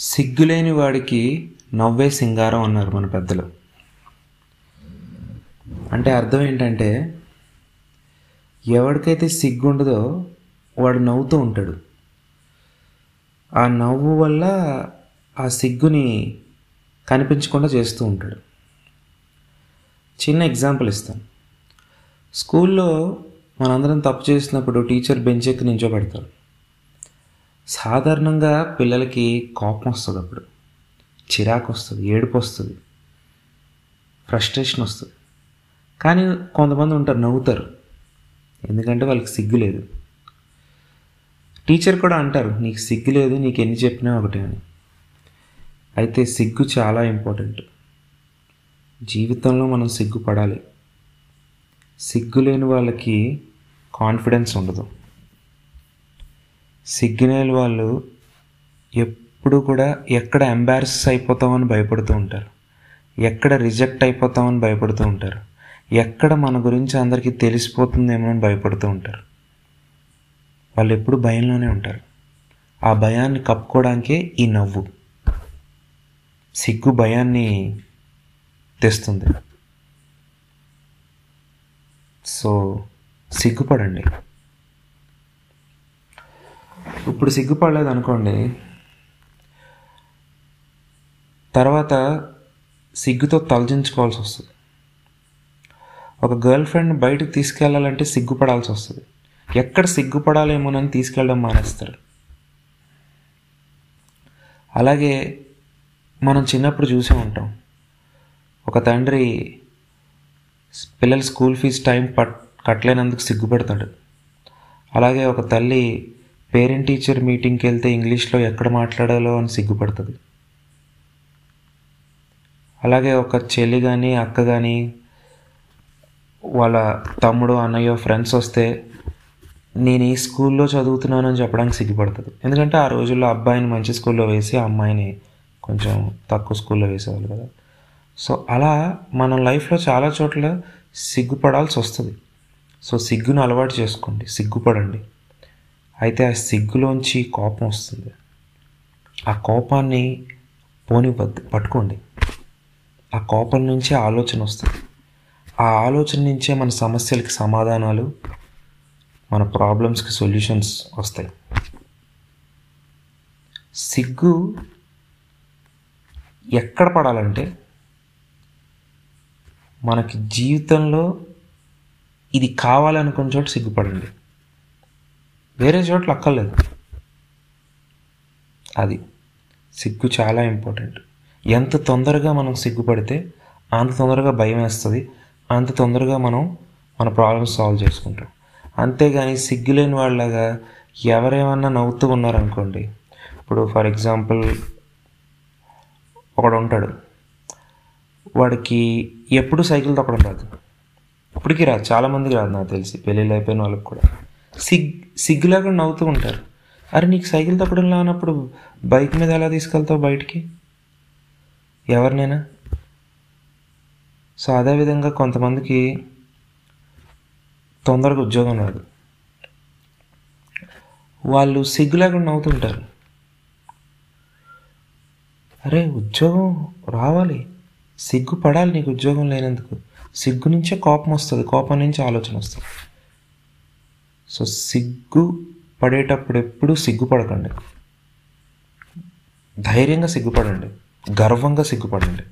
సిగ్గులేని వాడికి నవ్వే సింగారం అన్నారు మన పెద్దలు. అంటే అర్థం ఏంటంటే ఎవరికైతే సిగ్గు ఉండదో వాడు నవ్వుతూ ఉంటాడు. ఆ నవ్వు వల్ల ఆ సిగ్గుని కనిపించకుండా చేస్తూ ఉంటాడు. చిన్న ఎగ్జాంపుల్ ఇస్తాను స్కూల్లో మనందరం తప్పు చేసినప్పుడు టీచర్ బెంచ్ ఎక్కి నించోబెడతారు సాధారణంగా పిల్లలకి కోపం వస్తుంది అప్పుడు. చిరాకు వస్తుంది ఏడుపు వస్తుంది ఫ్రస్ట్రేషన్ వస్తుంది. కానీ కొంతమంది ఉంటారు నవ్వుతారు. ఎందుకంటే వాళ్ళకి సిగ్గు లేదు. టీచర్ కూడా అంటారు నీకు సిగ్గు లేదు నీకు ఎన్ని చెప్పినా ఒకటే అని. అయితే సిగ్గు చాలా ఇంపార్టెంట్. జీవితంలో మనం సిగ్గుపడాలి. సిగ్గు లేని వాళ్ళకి కాన్ఫిడెన్స్ ఉండదు. సిగ్నల్ వాళ్ళు ఎప్పుడు కూడా ఎక్కడ ఎంబారస్ అయిపోతామని భయపడుతూ ఉంటారు. ఎక్కడ రిజెక్ట్ అయిపోతామని భయపడుతూ ఉంటారు. ఎక్కడ మన గురించి అందరికీ తెలిసిపోతుందేమో అని భయపడుతూ ఉంటారు. వాళ్ళు ఎప్పుడు భయంలోనే ఉంటారు. ఆ భయాన్ని కప్పుకోవడానికే ఈ నవ్వు. సిగ్గు భయాన్ని తెస్తుంది. సో సిగ్గుపడండి. ఇప్పుడు సిగ్గుపడలేదు అనుకోండి తర్వాత సిగ్గుతో తలజించుకోవాల్సి వస్తుంది. ఒక గర్ల్ ఫ్రెండ్ బయటకు తీసుకెళ్ళాలంటే సిగ్గుపడాల్సి వస్తుంది. ఎక్కడ సిగ్గుపడాలేమోనని తీసుకెళ్ళడం మానేస్తారు అలాగే మనం చిన్నప్పుడు చూసే ఉంటాం. ఒక తండ్రి పిల్లల స్కూల్ ఫీజు టైం పట్ కట్టలేనందుకు సిగ్గుపడతాడు. అలాగే ఒక తల్లి పేరెంట్ టీచర్ మీటింగ్కి వెళ్తే ఇంగ్లీష్లో ఎక్కడ మాట్లాడాలో అని సిగ్గుపడుతుంది. అలాగే ఒక చెల్లి కానీ అక్క కానీ వాళ్ళ తమ్ముడు అన్నయ్య ఫ్రెండ్స్ వస్తే నేను ఈ స్కూల్లో చదువుతున్నానని చెప్పడానికి సిగ్గుపడుతుంది. ఎందుకంటే ఆ రోజుల్లో అబ్బాయిని మంచి స్కూల్లో వేసి అమ్మాయిని కొంచెం తక్కువ స్కూల్లో వేసేవాళ్ళు కదా. సో అలా మన లైఫ్లో చాలా చోట్ల సిగ్గుపడాల్సి వస్తుంది. సో సిగ్గును అలవాటు చేసుకోండి సిగ్గుపడండి. అయితే ఆ సిగ్గులోంచి కోపం వస్తుంది. ఆ కోపాన్ని పోని పట్టుకోండి. ఆ కోపం నుంచే ఆలోచన వస్తుంది. ఆ ఆలోచన నుంచే మన సమస్యలకి సమాధానాలు మన ప్రాబ్లమ్స్కి సొల్యూషన్స్ వస్తాయి. సిగ్గు ఎక్కడ పడాలంటే మనకి జీవితంలో ఇది కావాలనుకున్న చోట సిగ్గుపడండి. వేరే చోట్ల అక్కర్లేదు. అది సిగ్గు చాలా ఇంపార్టెంట్. ఎంత తొందరగా మనం సిగ్గుపడితే అంత తొందరగా భయం వేస్తుంది అంత తొందరగా మనం మన ప్రాబ్లమ్స్ సాల్వ్ చేసుకుంటాం. అంతేగాని సిగ్గులేని వాళ్ళగా ఎవరేమన్నా నవ్వుతూ ఉన్నారనుకోండి ఇప్పుడు ఫర్ ఎగ్జాంపుల్ ఒకడు ఉంటాడు వాడికి ఎప్పుడు సైకిల్ తొక్కడం రాదు. ఇప్పటికీ రాదు చాలామందికి రాదు నాకు తెలిసి పెళ్ళిళ్ళు అయిపోయిన వాళ్ళకి కూడా. సిగ్ సిగ్గులాగా నవ్వుతూ ఉంటారు. అరే నీకు సైకిల్ తొక్కడం రానప్పుడు బైక్ మీద ఎలా తీసుకెళ్తావు బయటికి? ఎవరినైనా? సో అదేవిధంగా కొంతమందికి తొందరగా ఉద్యోగం రాదు. వాళ్ళు సిగ్గు లేకుండా నవ్వుతుంటారు అరే ఉద్యోగం రావాలి. సిగ్గు పడాలి నీకు ఉద్యోగం లేనందుకు. సిగ్గు నుంచే కోపం వస్తుంది. కోపం నుంచి ఆలోచన వస్తుంది. సో సిగ్గు పడేటప్పుడు ఎప్పుడు సిగ్గుపడకండి. ధైర్యంగా సిగ్గుపడండి. గర్వంగా సిగ్గుపడండి.